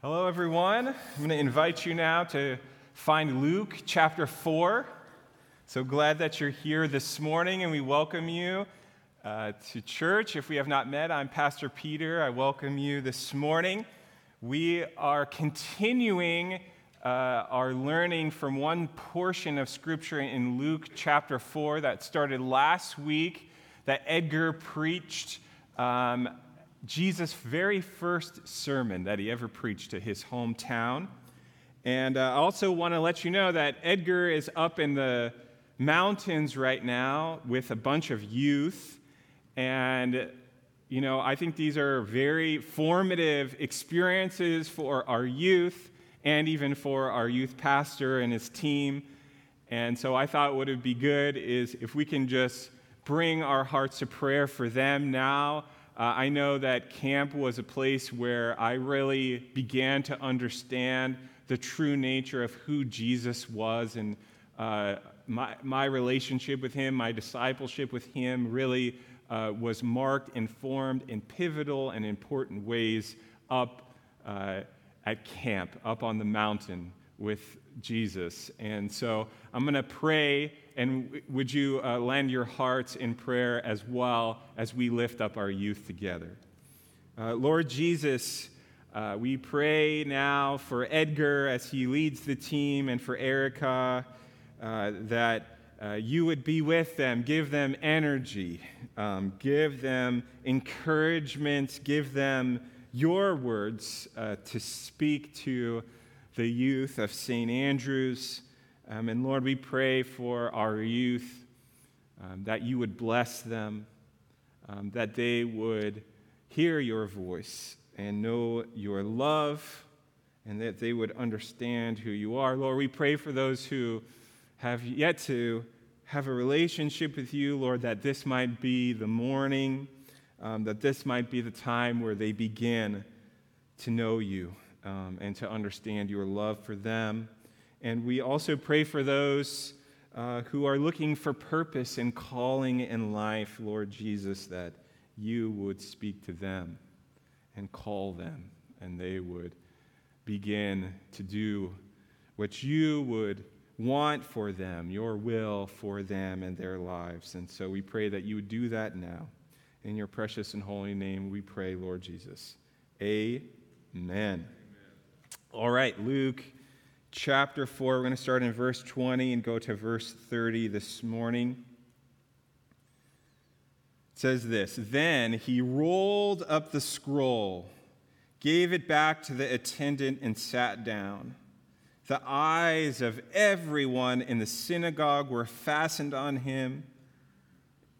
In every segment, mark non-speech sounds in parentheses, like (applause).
Hello, everyone. I'm going to invite you now to find Luke chapter 4. So glad that you're here this morning, and we welcome you uh, to church. If we have not met, I'm Pastor Peter. I welcome you this morning. We are continuing uh, our learning from one portion of Scripture in Luke chapter 4 that started last week that Edgar preached. Um, Jesus' very first sermon that he ever preached to his hometown. And uh, I also want to let you know that Edgar is up in the mountains right now with a bunch of youth. And, you know, I think these are very formative experiences for our youth and even for our youth pastor and his team. And so I thought what would be good is if we can just bring our hearts to prayer for them now uh, I know that camp was a place where I really began to understand the true nature of who Jesus was and uh, my, my relationship with him, my discipleship with him really uh, was marked, informed in pivotal and important ways up uh, at camp, up on the mountain with Jesus. And so I'm going to pray, and would you uh, lend your hearts in prayer as well as we lift up our youth together? Uh, Lord Jesus, uh, we pray now for Edgar as he leads the team and for Erica uh, that uh, you would be with them, give them energy, um, give them encouragement, give them your words uh, to speak to the youth of St. Andrew's. Um, and Lord, we pray for our youth um, that you would bless them, um, that they would hear your voice and know your love, and that they would understand who you are. Lord, we pray for those who have yet to have a relationship with you, Lord, that this might be the morning, um, that this might be the time where they begin to know you um, and to understand your love for them. And we also pray for those uh, who are looking for purpose and calling in life, Lord Jesus, that you would speak to them and call them, and they would begin to do what you would want for them, your will for them and their lives. And so we pray that you would do that now. In your precious and holy name, we pray, Lord Jesus. Amen. All right, Luke chapter 4. We're going to start in verse 20 and go to verse 30 this morning. It says this Then he rolled up the scroll, gave it back to the attendant, and sat down. The eyes of everyone in the synagogue were fastened on him.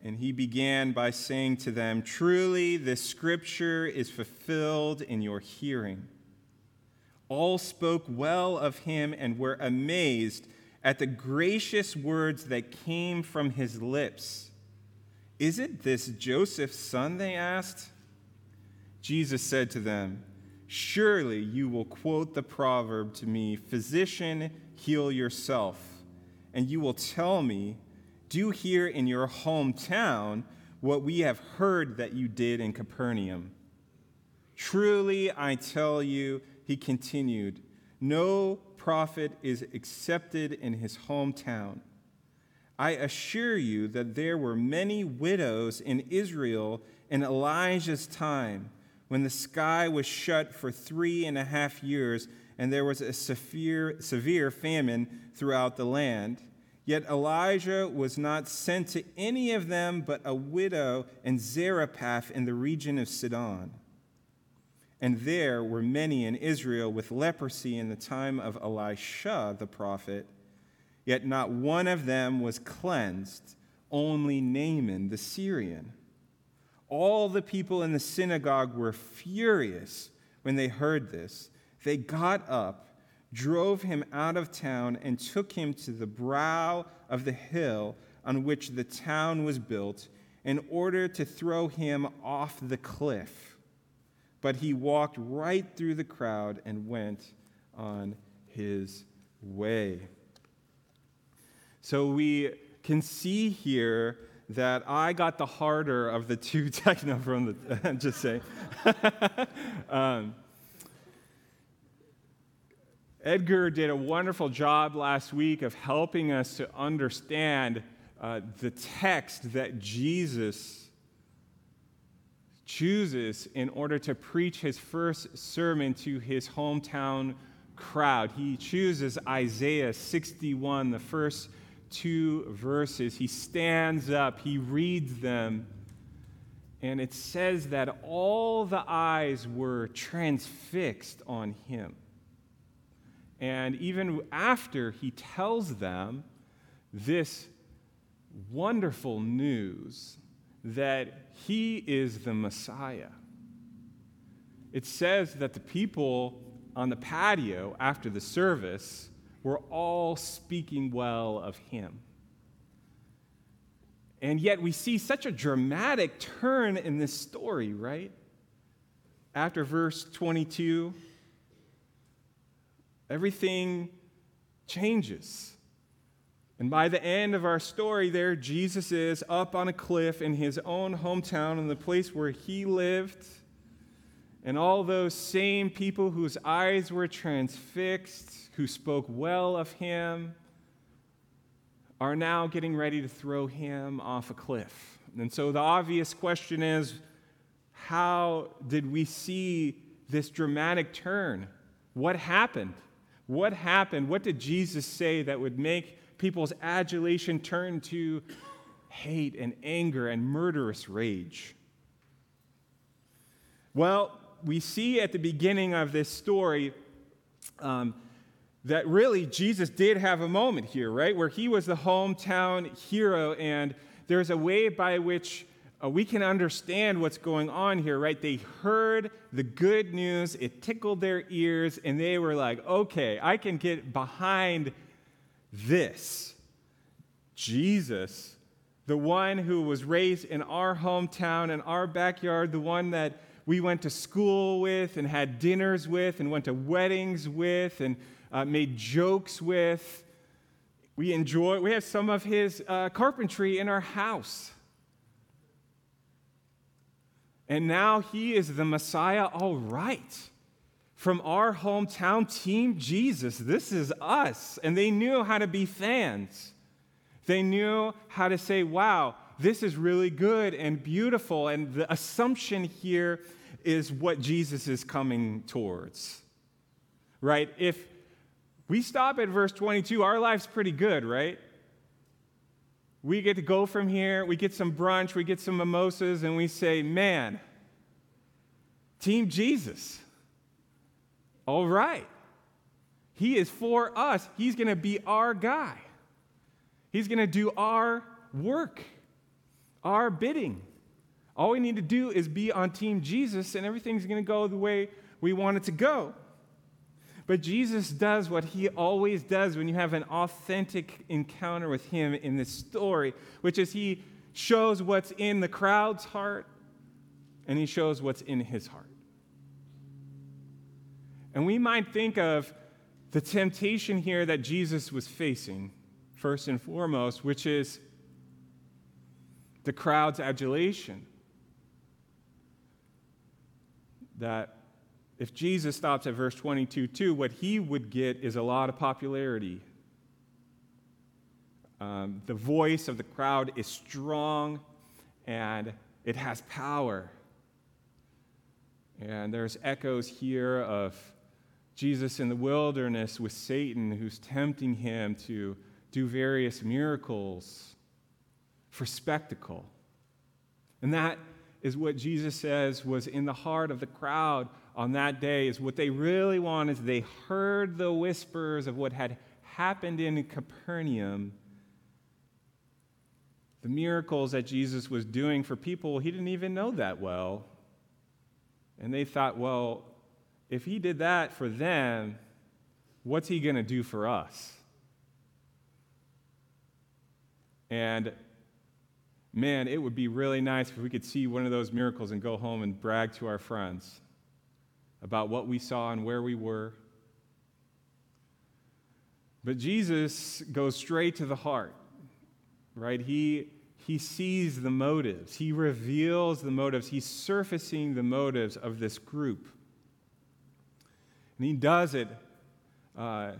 And he began by saying to them, Truly, this scripture is fulfilled in your hearing all spoke well of him and were amazed at the gracious words that came from his lips. Is it this Joseph's son? They asked. Jesus said to them, Surely you will quote the proverb to me, Physician, heal yourself. And you will tell me, Do here in your hometown what we have heard that you did in Capernaum. Truly, I tell you, he continued, No prophet is accepted in his hometown. I assure you that there were many widows in Israel in Elijah's time when the sky was shut for three and a half years and there was a severe, severe famine throughout the land. Yet Elijah was not sent to any of them but a widow in Zarephath in the region of Sidon. And there were many in Israel with leprosy in the time of Elisha the prophet, yet not one of them was cleansed, only Naaman the Syrian. All the people in the synagogue were furious when they heard this. They got up, drove him out of town, and took him to the brow of the hill on which the town was built in order to throw him off the cliff but he walked right through the crowd and went on his way. So we can see here that I got the harder of the two (laughs) techno from the, (laughs) just saying. (laughs) um, Edgar did a wonderful job last week of helping us to understand uh, the text that Jesus chooses in order to preach his first sermon to his hometown crowd. He chooses Isaiah 61, the first two verses. He stands up, he reads them, and it says that all the eyes were transfixed on him. And even after he tells them this wonderful news that he is the Messiah, it says that the people on the patio after the service were all speaking well of him. And yet we see such a dramatic turn in this story, right? After verse 22, everything changes. And by the end of our story, there, Jesus is up on a cliff in his own hometown, in the place where he lived. And all those same people whose eyes were transfixed, who spoke well of him, are now getting ready to throw him off a cliff. And so the obvious question is how did we see this dramatic turn? What happened? What happened? What did Jesus say that would make people's adulation turned to hate and anger and murderous rage? Well, we see at the beginning of this story um, that really Jesus did have a moment here, right? Where he was the hometown hero, and there's a way by which uh, we can understand what's going on here, right? They heard the good news, it tickled their ears, and they were like, okay, I can get behind this. Jesus, the one who was raised in our hometown, in our backyard, the one that we went to school with and had dinners with and went to weddings with and uh, made jokes with. We enjoy, we have some of his uh, carpentry in our house. And now he is the Messiah, all right. From our hometown team, Jesus, this is us. And they knew how to be fans. They knew how to say, wow, this is really good and beautiful. And the assumption here is what Jesus is coming towards. Right? If we stop at verse 22, our life's pretty good, right? We get to go from here, we get some brunch, we get some mimosas, and we say, man, Team Jesus. All right. He is for us. He's going to be our guy. He's going to do our work, our bidding. All we need to do is be on Team Jesus, and everything's going to go the way we want it to go. But Jesus does what he always does when you have an authentic encounter with him in this story, which is he shows what's in the crowd's heart and he shows what's in his heart. And we might think of the temptation here that Jesus was facing, first and foremost, which is the crowd's adulation. That if Jesus stops at verse 22 too, what he would get is a lot of popularity. Um, the voice of the crowd is strong and it has power. And there's echoes here of Jesus in the wilderness with Satan who's tempting him to do various miracles for spectacle. And that is what Jesus says was in the heart of the crowd on that day is what they really want is they heard the whispers of what had happened in Capernaum, the miracles that Jesus was doing for people he didn't even know that well. And they thought, well, if he did that for them, what's he going to do for us? And man, it would be really nice if we could see one of those miracles and go home and brag to our friends about what we saw and where we were. But Jesus goes straight to the heart, right? He, he sees the motives, he reveals the motives, he's surfacing the motives of this group. And he does it uh,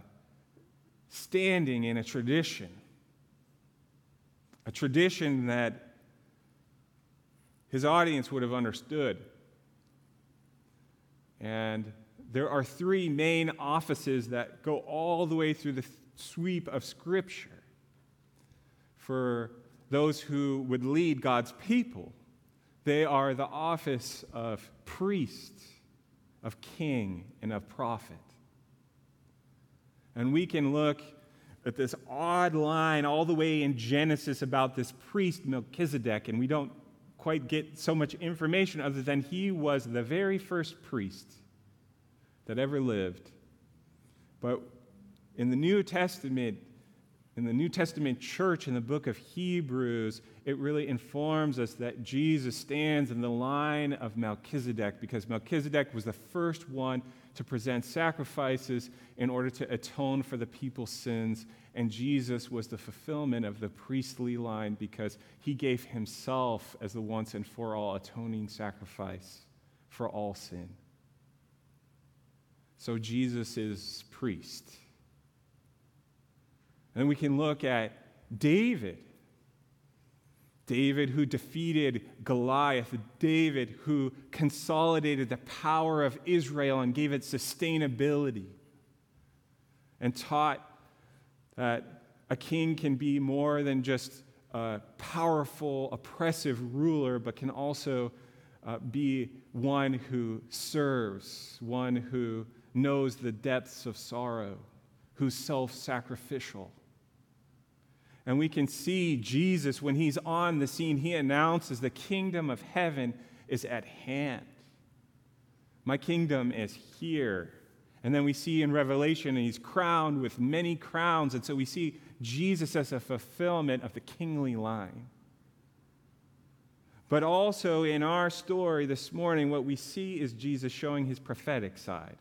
standing in a tradition, a tradition that his audience would have understood. And there are three main offices that go all the way through the sweep of Scripture for those who would lead God's people. They are the office of priest, of king, and of prophet. And we can look at this odd line all the way in Genesis about this priest, Melchizedek, and we don't quite get so much information other than he was the very first priest that ever lived. But in the New Testament, in the New Testament church in the book of Hebrews, it really informs us that Jesus stands in the line of Melchizedek because Melchizedek was the first one to present sacrifices in order to atone for the people's sins. And Jesus was the fulfillment of the priestly line because he gave himself as the once and for all atoning sacrifice for all sin. So Jesus is priest. And we can look at David. David, who defeated Goliath, David, who consolidated the power of Israel and gave it sustainability, and taught that a king can be more than just a powerful, oppressive ruler, but can also uh, be one who serves, one who knows the depths of sorrow, who's self sacrificial. And we can see Jesus, when he's on the scene, he announces the kingdom of heaven is at hand. My kingdom is here. And then we see in Revelation, and he's crowned with many crowns. And so we see Jesus as a fulfillment of the kingly line. But also in our story this morning, what we see is Jesus showing his prophetic side.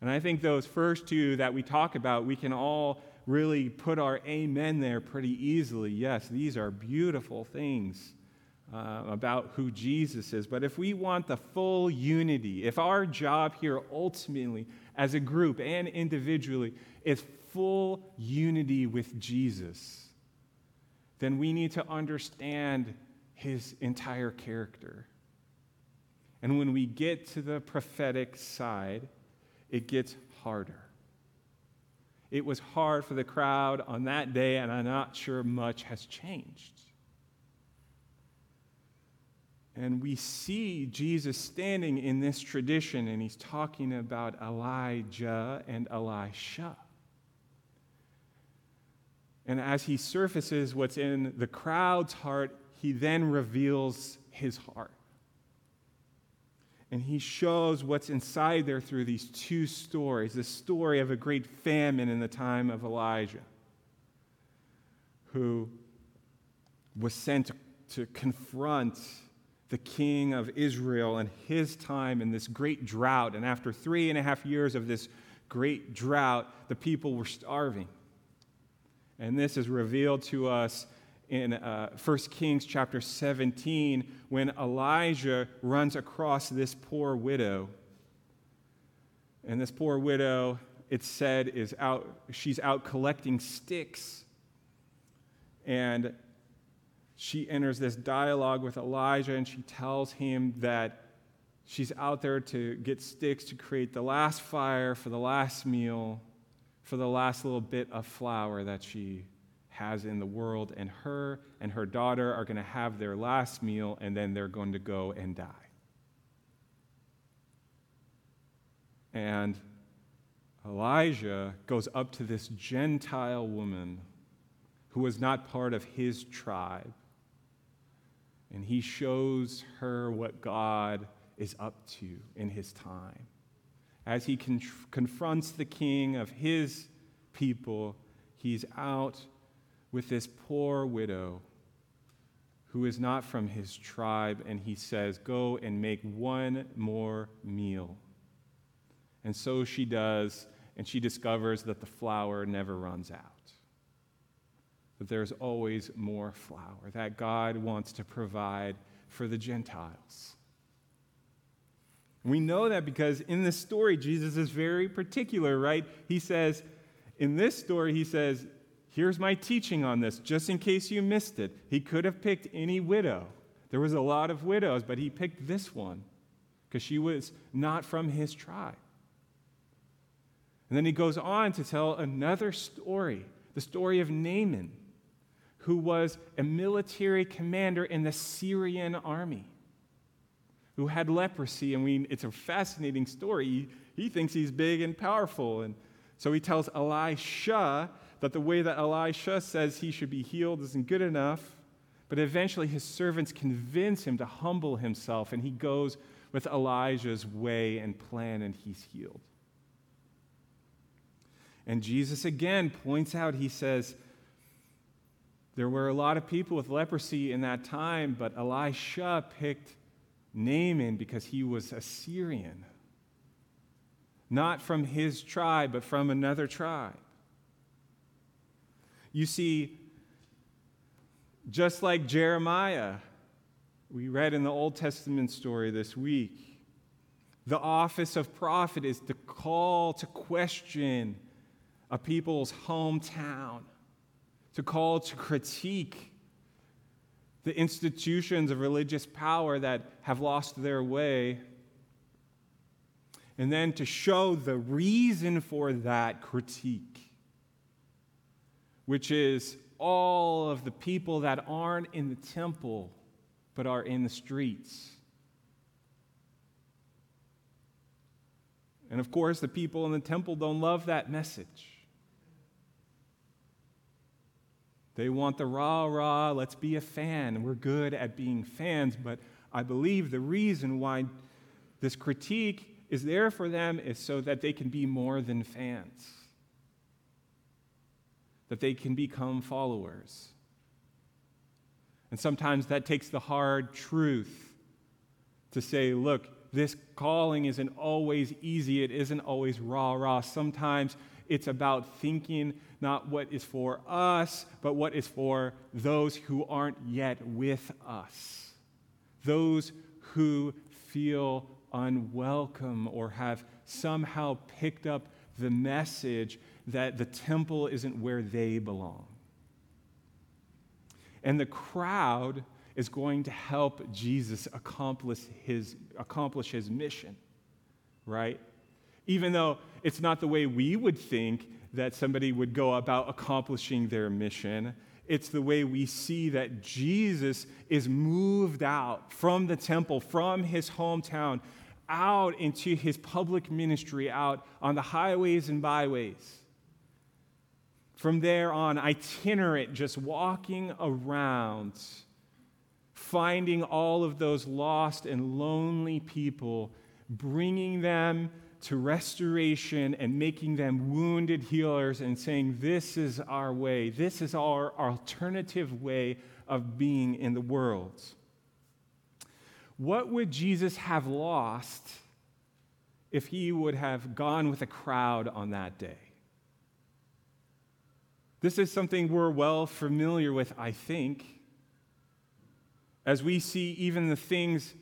And I think those first two that we talk about, we can all really put our amen there pretty easily. Yes, these are beautiful things uh, about who Jesus is. But if we want the full unity, if our job here ultimately, as a group and individually, is full unity with Jesus, then we need to understand his entire character. And when we get to the prophetic side, it gets harder. It was hard for the crowd on that day, and I'm not sure much has changed. And we see Jesus standing in this tradition, and he's talking about Elijah and Elisha. And as he surfaces what's in the crowd's heart, he then reveals his heart. And he shows what's inside there through these two stories the story of a great famine in the time of Elijah, who was sent to confront the king of Israel and his time in this great drought. And after three and a half years of this great drought, the people were starving. And this is revealed to us in uh, 1 Kings chapter 17 when Elijah runs across this poor widow. And this poor widow, it's said, is out, she's out collecting sticks. And she enters this dialogue with Elijah and she tells him that she's out there to get sticks to create the last fire for the last meal, for the last little bit of flour that she has in the world, and her and her daughter are going to have their last meal, and then they're going to go and die. And Elijah goes up to this Gentile woman who was not part of his tribe, and he shows her what God is up to in his time. As he confronts the king of his people, he's out with this poor widow who is not from his tribe, and he says, Go and make one more meal. And so she does, and she discovers that the flour never runs out. That there's always more flour, that God wants to provide for the Gentiles. We know that because in this story, Jesus is very particular, right? He says, in this story, he says, Here's my teaching on this, just in case you missed it. He could have picked any widow. There was a lot of widows, but he picked this one because she was not from his tribe. And then he goes on to tell another story the story of Naaman, who was a military commander in the Syrian army, who had leprosy. And we, it's a fascinating story. He, he thinks he's big and powerful. And so he tells Elisha that the way that Elisha says he should be healed isn't good enough. But eventually his servants convince him to humble himself, and he goes with Elijah's way and plan, and he's healed. And Jesus again points out, he says, there were a lot of people with leprosy in that time, but Elisha picked Naaman because he was a Syrian. Not from his tribe, but from another tribe. You see, just like Jeremiah, we read in the Old Testament story this week, the office of prophet is to call to question a people's hometown, to call to critique the institutions of religious power that have lost their way, and then to show the reason for that critique which is all of the people that aren't in the temple but are in the streets. And of course, the people in the temple don't love that message. They want the rah rah, let's be a fan. We're good at being fans, but I believe the reason why this critique is there for them is so that they can be more than fans that they can become followers. And sometimes that takes the hard truth to say, look, this calling isn't always easy, it isn't always rah rah. Sometimes it's about thinking not what is for us, but what is for those who aren't yet with us, those who feel unwelcome or have somehow picked up the message that the temple isn't where they belong. And the crowd is going to help Jesus accomplish his, accomplish his mission, right? Even though it's not the way we would think that somebody would go about accomplishing their mission, it's the way we see that Jesus is moved out from the temple, from his hometown, out into his public ministry, out on the highways and byways. From there on, itinerant, just walking around, finding all of those lost and lonely people, bringing them to restoration and making them wounded healers and saying, This is our way. This is our alternative way of being in the world. What would Jesus have lost if he would have gone with a crowd on that day? This is something we're well familiar with, I think. As we see even the things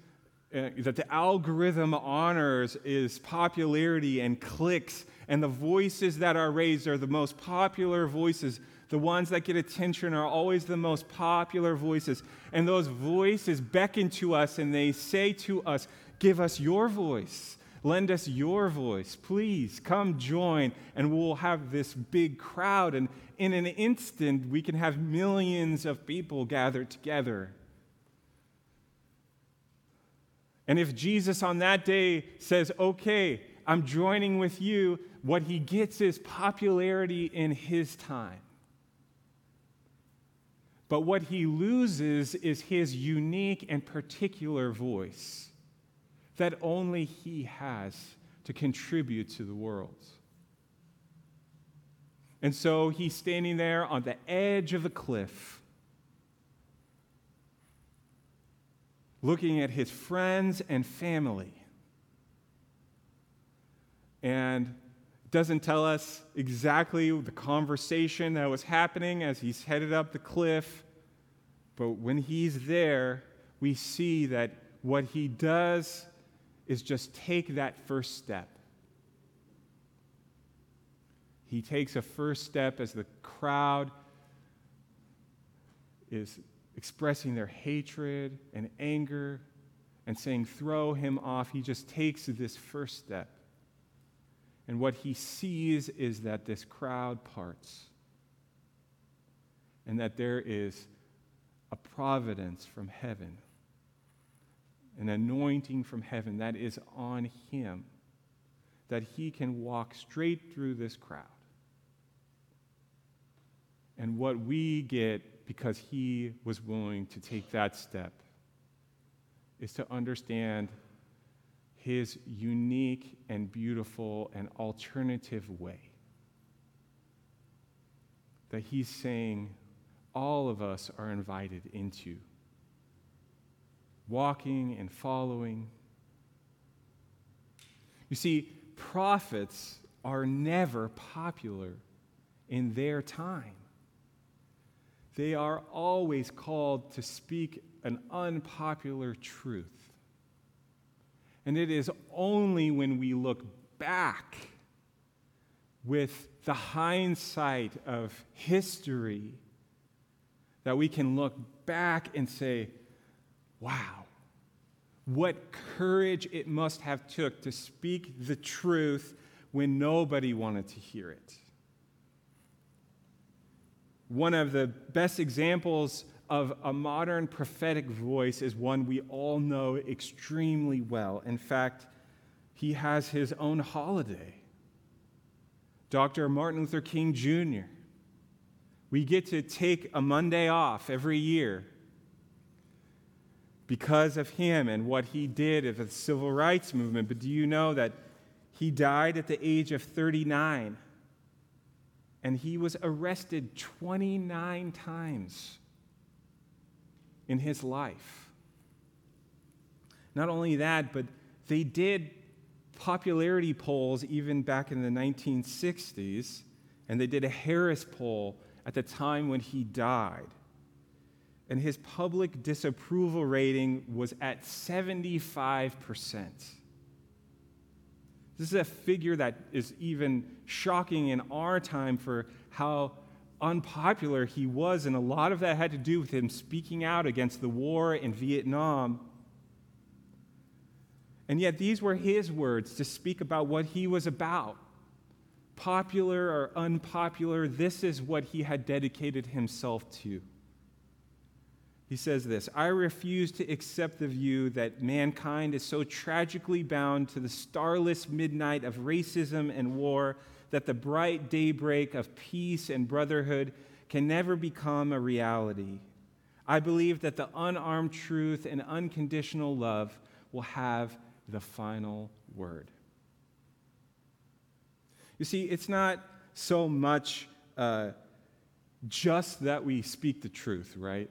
uh, that the algorithm honors is popularity and clicks, and the voices that are raised are the most popular voices. The ones that get attention are always the most popular voices. And those voices beckon to us and they say to us, Give us your voice. Lend us your voice. Please come join, and we'll have this big crowd. And in an instant, we can have millions of people gathered together. And if Jesus on that day says, Okay, I'm joining with you, what he gets is popularity in his time. But what he loses is his unique and particular voice that only he has to contribute to the world. And so he's standing there on the edge of the cliff, looking at his friends and family. And doesn't tell us exactly the conversation that was happening as he's headed up the cliff. But when he's there, we see that what he does is just take that first step. He takes a first step as the crowd is expressing their hatred and anger and saying, throw him off. He just takes this first step. And what he sees is that this crowd parts and that there is a providence from heaven, an anointing from heaven that is on him, that he can walk straight through this crowd. And what we get because he was willing to take that step is to understand his unique and beautiful and alternative way. That he's saying all of us are invited into walking and following. You see, prophets are never popular in their time. They are always called to speak an unpopular truth. And it is only when we look back with the hindsight of history that we can look back and say, wow, what courage it must have took to speak the truth when nobody wanted to hear it. One of the best examples of a modern prophetic voice is one we all know extremely well. In fact, he has his own holiday. Dr. Martin Luther King Jr. We get to take a Monday off every year because of him and what he did of the civil rights movement. But do you know that he died at the age of 39? and he was arrested 29 times in his life. Not only that, but they did popularity polls even back in the 1960s, and they did a Harris poll at the time when he died. And his public disapproval rating was at 75%. This is a figure that is even shocking in our time for how unpopular he was, and a lot of that had to do with him speaking out against the war in Vietnam. And yet, these were his words to speak about what he was about. Popular or unpopular, this is what he had dedicated himself to. He says this I refuse to accept the view that mankind is so tragically bound to the starless midnight of racism and war that the bright daybreak of peace and brotherhood can never become a reality. I believe that the unarmed truth and unconditional love will have the final word. You see, it's not so much uh, just that we speak the truth, right?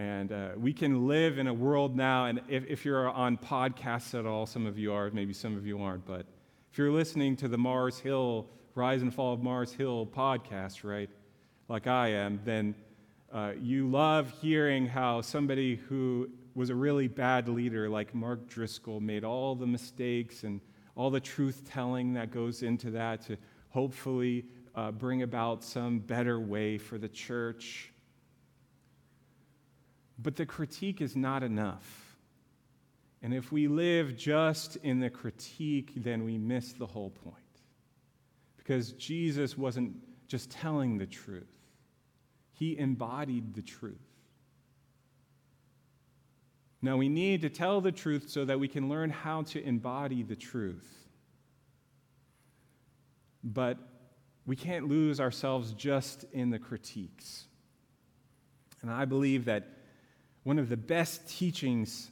And uh, we can live in a world now, and if, if, you're on podcasts at all, some of you are, maybe some of you aren't, but if you're listening to the Mars Hill, Rise and Fall of Mars Hill podcast, right, like I am, then uh, you love hearing how somebody who was a really bad leader, like Mark Driscoll, made all the mistakes and all the truth telling that goes into that to hopefully uh, bring about some better way for the church but the critique is not enough. And if we live just in the critique, then we miss the whole point. Because Jesus wasn't just telling the truth, he embodied the truth. Now, we need to tell the truth so that we can learn how to embody the truth. But we can't lose ourselves just in the critiques. And I believe that one of the best teachings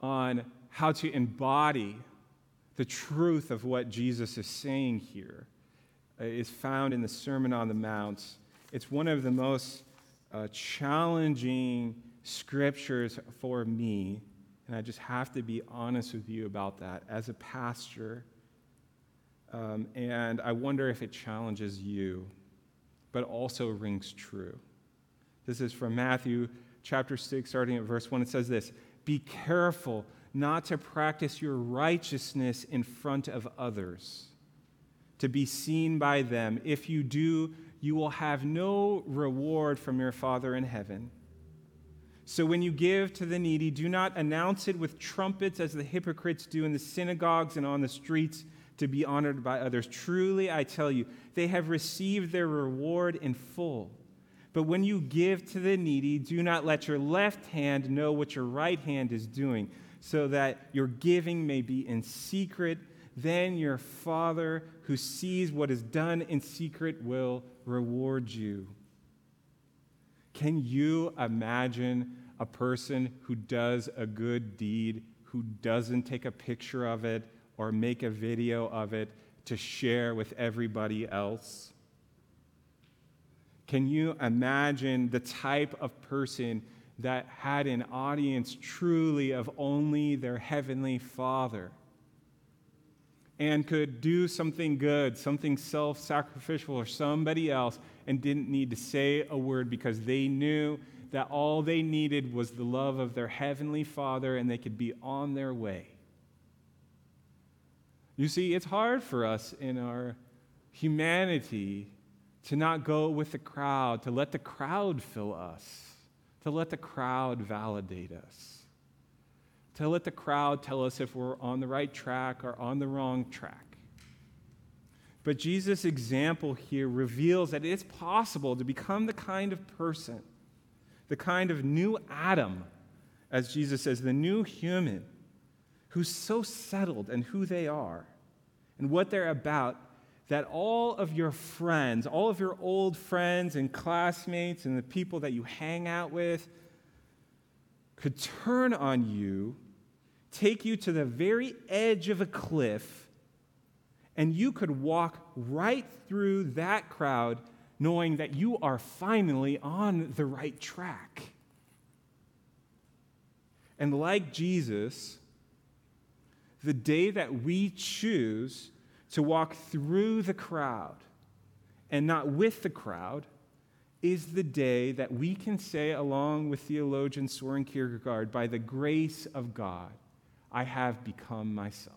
on how to embody the truth of what Jesus is saying here uh, found in the Sermon on the Mount. It's one of the most uh, challenging scriptures for me, and I just have to be honest with you about that as a pastor. Um, and I wonder if it challenges you, but also rings true. This is from Matthew chapter 6, starting at verse 1, it says this Be careful not to practice your righteousness in front of others, to be seen by them. If you do, you will have no reward from your Father in heaven. So when you give to the needy, do not announce it with trumpets as the hypocrites do in the synagogues and on the streets to be honored by others. Truly, I tell you, they have received their reward in full. But when you give to the needy, do not let your left hand know what your right hand is doing, so that your giving may be in secret. Then your Father, who sees what is done in secret, will reward you. Can you imagine a person who does a good deed, who doesn't take a picture of it or make a video of it to share with everybody else? Can you imagine the type of person that had an audience truly of only their heavenly Father? and could do something good, something self sacrificial for somebody else, and didn't need to say a word because they knew that all they needed was the love of their heavenly Father and they could be on their way. You see, it's hard for us in our humanity to not go with the crowd, to let the crowd fill us, to let the crowd validate us to let the crowd tell us if we're on the right track or on the wrong track. But Jesus' example here reveals that it's possible to become the kind of person, the kind of new Adam, as Jesus says, the new human, who's so settled in who they are and what they're about that all of your friends, all of your old friends and classmates and the people that you hang out with could turn on you take you to the very edge of a cliff, and you could walk right through that crowd knowing that you are finally on the right track. And like Jesus, the day that we choose to walk through the crowd and not with the crowd is the day that we can say, along with theologian Soren Kierkegaard, by the grace of God, I have become myself.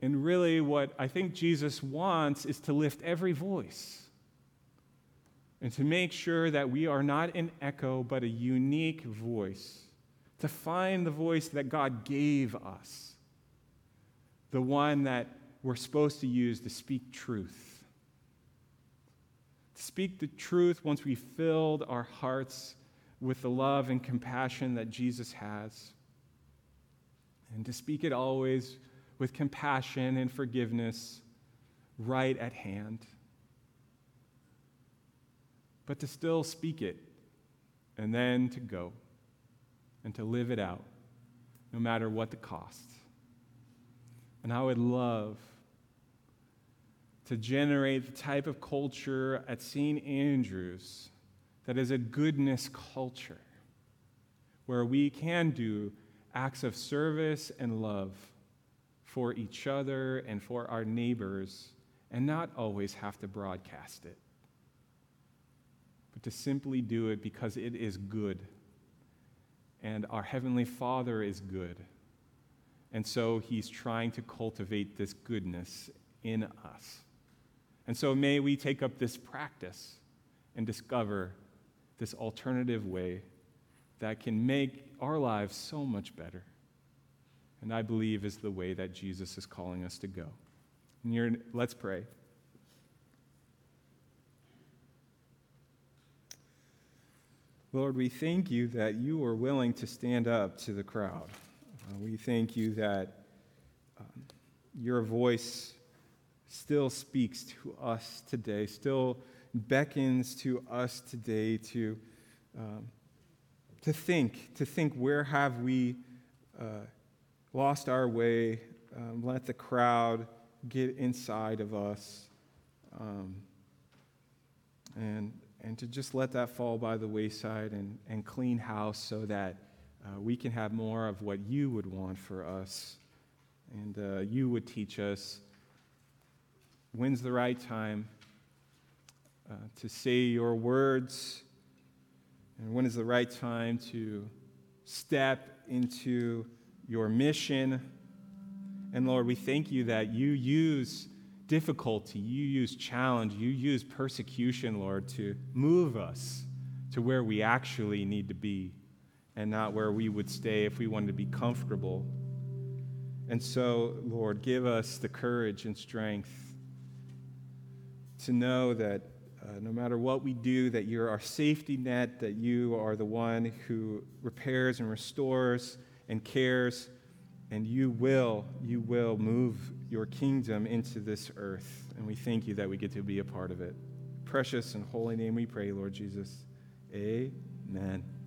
And really, what I think Jesus wants is to lift every voice and to make sure that we are not an echo, but a unique voice. To find the voice that God gave us, the one that we're supposed to use to speak truth. To speak the truth once we filled our hearts with the love and compassion that Jesus has, and to speak it always with compassion and forgiveness right at hand, but to still speak it and then to go and to live it out, no matter what the cost. And I would love to generate the type of culture at St. Andrews that is a goodness culture where we can do acts of service and love for each other and for our neighbors and not always have to broadcast it, but to simply do it because it is good. And our Heavenly Father is good. And so He's trying to cultivate this goodness in us. And so may we take up this practice and discover this alternative way that can make our lives so much better. And I believe is the way that Jesus is calling us to go. And let's pray. Lord, we thank you that you are willing to stand up to the crowd. Uh, we thank you that um, your voice still speaks to us today, still beckons to us today to, um, to think, to think where have we uh, lost our way, um, let the crowd get inside of us, um, and, and to just let that fall by the wayside and, and clean house so that uh, we can have more of what you would want for us. And uh, you would teach us when's the right time uh, to say your words, and when is the right time to step into your mission. And Lord, we thank you that you use difficulty, you use challenge, you use persecution, Lord, to move us to where we actually need to be and not where we would stay if we wanted to be comfortable. And so, Lord, give us the courage and strength to know that uh, no matter what we do, that you're our safety net, that you are the one who repairs and restores and cares, and you will, you will move your kingdom into this earth. And we thank you that we get to be a part of it. Precious and holy name we pray, Lord Jesus. Amen.